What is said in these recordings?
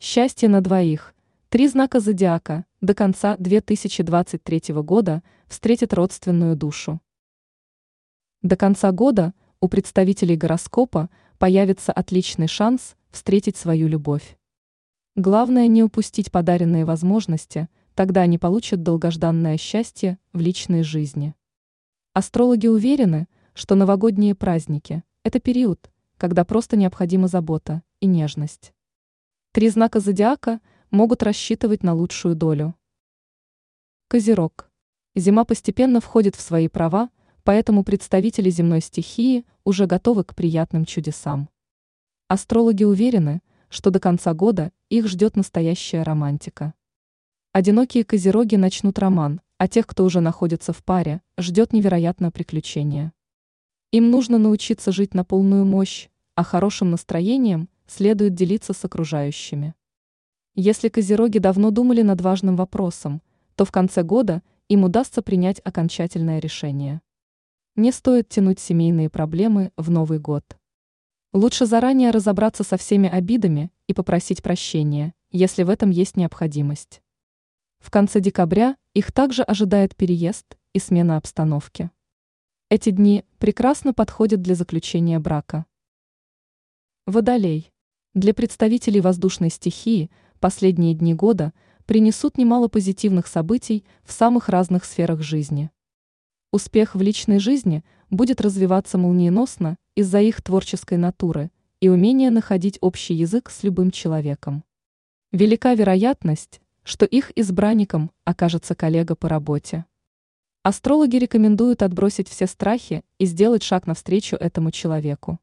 Счастье на двоих. Три знака зодиака до конца 2023 года встретят родственную душу. До конца года у представителей гороскопа появится отличный шанс встретить свою любовь. Главное не упустить подаренные возможности, тогда они получат долгожданное счастье в личной жизни. Астрологи уверены, что новогодние праздники – это период, когда просто необходима забота и нежность. Три знака зодиака могут рассчитывать на лучшую долю. Козерог. Зима постепенно входит в свои права, поэтому представители земной стихии уже готовы к приятным чудесам. Астрологи уверены, что до конца года их ждет настоящая романтика. Одинокие козероги начнут роман, а тех, кто уже находится в паре, ждет невероятное приключение. Им нужно научиться жить на полную мощь, а хорошим настроением следует делиться с окружающими. Если козероги давно думали над важным вопросом, то в конце года им удастся принять окончательное решение. Не стоит тянуть семейные проблемы в Новый год. Лучше заранее разобраться со всеми обидами и попросить прощения, если в этом есть необходимость. В конце декабря их также ожидает переезд и смена обстановки. Эти дни прекрасно подходят для заключения брака. Водолей. Для представителей воздушной стихии последние дни года принесут немало позитивных событий в самых разных сферах жизни. Успех в личной жизни будет развиваться молниеносно из-за их творческой натуры и умения находить общий язык с любым человеком. Велика вероятность, что их избранником окажется коллега по работе. Астрологи рекомендуют отбросить все страхи и сделать шаг навстречу этому человеку.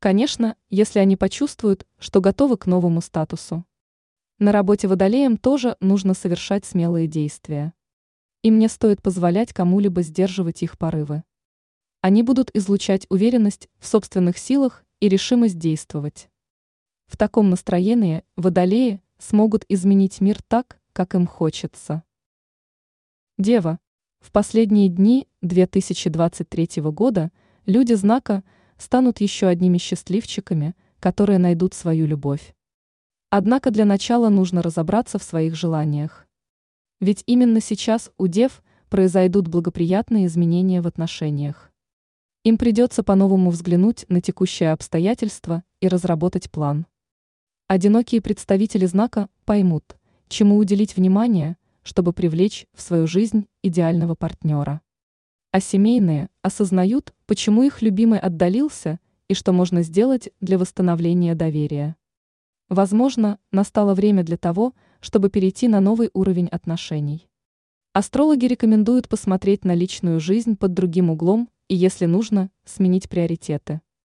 Конечно, если они почувствуют, что готовы к новому статусу. На работе водолеям тоже нужно совершать смелые действия. Им не стоит позволять кому-либо сдерживать их порывы. Они будут излучать уверенность в собственных силах и решимость действовать. В таком настроении водолеи смогут изменить мир так, как им хочется. Дева. В последние дни 2023 года люди знака – станут еще одними счастливчиками, которые найдут свою любовь. Однако для начала нужно разобраться в своих желаниях. Ведь именно сейчас у дев произойдут благоприятные изменения в отношениях. Им придется по-новому взглянуть на текущие обстоятельства и разработать план. Одинокие представители знака поймут, чему уделить внимание, чтобы привлечь в свою жизнь идеального партнера а семейные осознают, почему их любимый отдалился и что можно сделать для восстановления доверия. Возможно, настало время для того, чтобы перейти на новый уровень отношений. Астрологи рекомендуют посмотреть на личную жизнь под другим углом и, если нужно, сменить приоритеты.